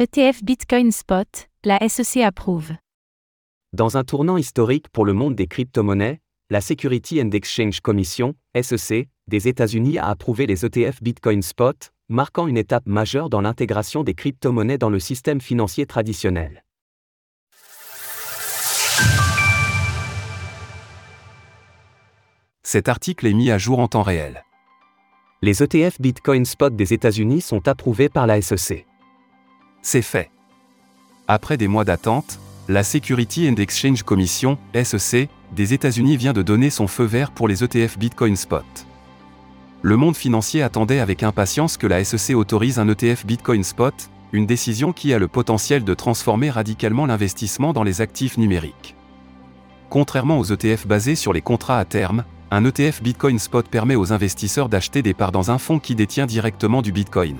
ETF Bitcoin Spot, la SEC approuve. Dans un tournant historique pour le monde des crypto-monnaies, la Security and Exchange Commission, SEC, des États-Unis a approuvé les ETF Bitcoin Spot, marquant une étape majeure dans l'intégration des crypto-monnaies dans le système financier traditionnel. Cet article est mis à jour en temps réel. Les ETF Bitcoin Spot des États-Unis sont approuvés par la SEC. C'est fait. Après des mois d'attente, la Security and Exchange Commission, SEC, des États-Unis vient de donner son feu vert pour les ETF Bitcoin Spot. Le monde financier attendait avec impatience que la SEC autorise un ETF Bitcoin Spot, une décision qui a le potentiel de transformer radicalement l'investissement dans les actifs numériques. Contrairement aux ETF basés sur les contrats à terme, un ETF Bitcoin Spot permet aux investisseurs d'acheter des parts dans un fonds qui détient directement du Bitcoin.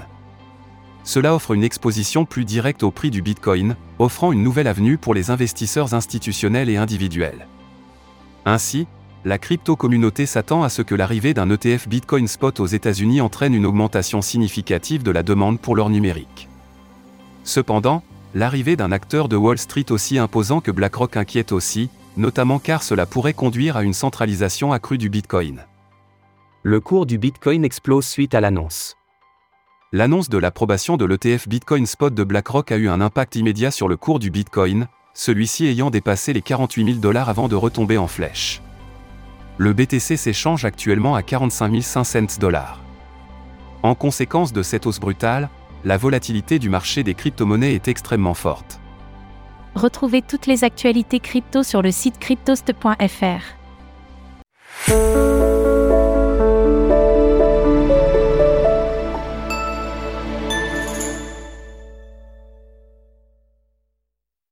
Cela offre une exposition plus directe au prix du Bitcoin, offrant une nouvelle avenue pour les investisseurs institutionnels et individuels. Ainsi, la crypto-communauté s'attend à ce que l'arrivée d'un ETF Bitcoin Spot aux États-Unis entraîne une augmentation significative de la demande pour leur numérique. Cependant, l'arrivée d'un acteur de Wall Street aussi imposant que BlackRock inquiète aussi, notamment car cela pourrait conduire à une centralisation accrue du Bitcoin. Le cours du Bitcoin explose suite à l'annonce. L'annonce de l'approbation de l'ETF Bitcoin Spot de BlackRock a eu un impact immédiat sur le cours du Bitcoin, celui-ci ayant dépassé les 48 000 dollars avant de retomber en flèche. Le BTC s'échange actuellement à 45 500 dollars. En conséquence de cette hausse brutale, la volatilité du marché des crypto-monnaies est extrêmement forte. Retrouvez toutes les actualités crypto sur le site cryptost.fr.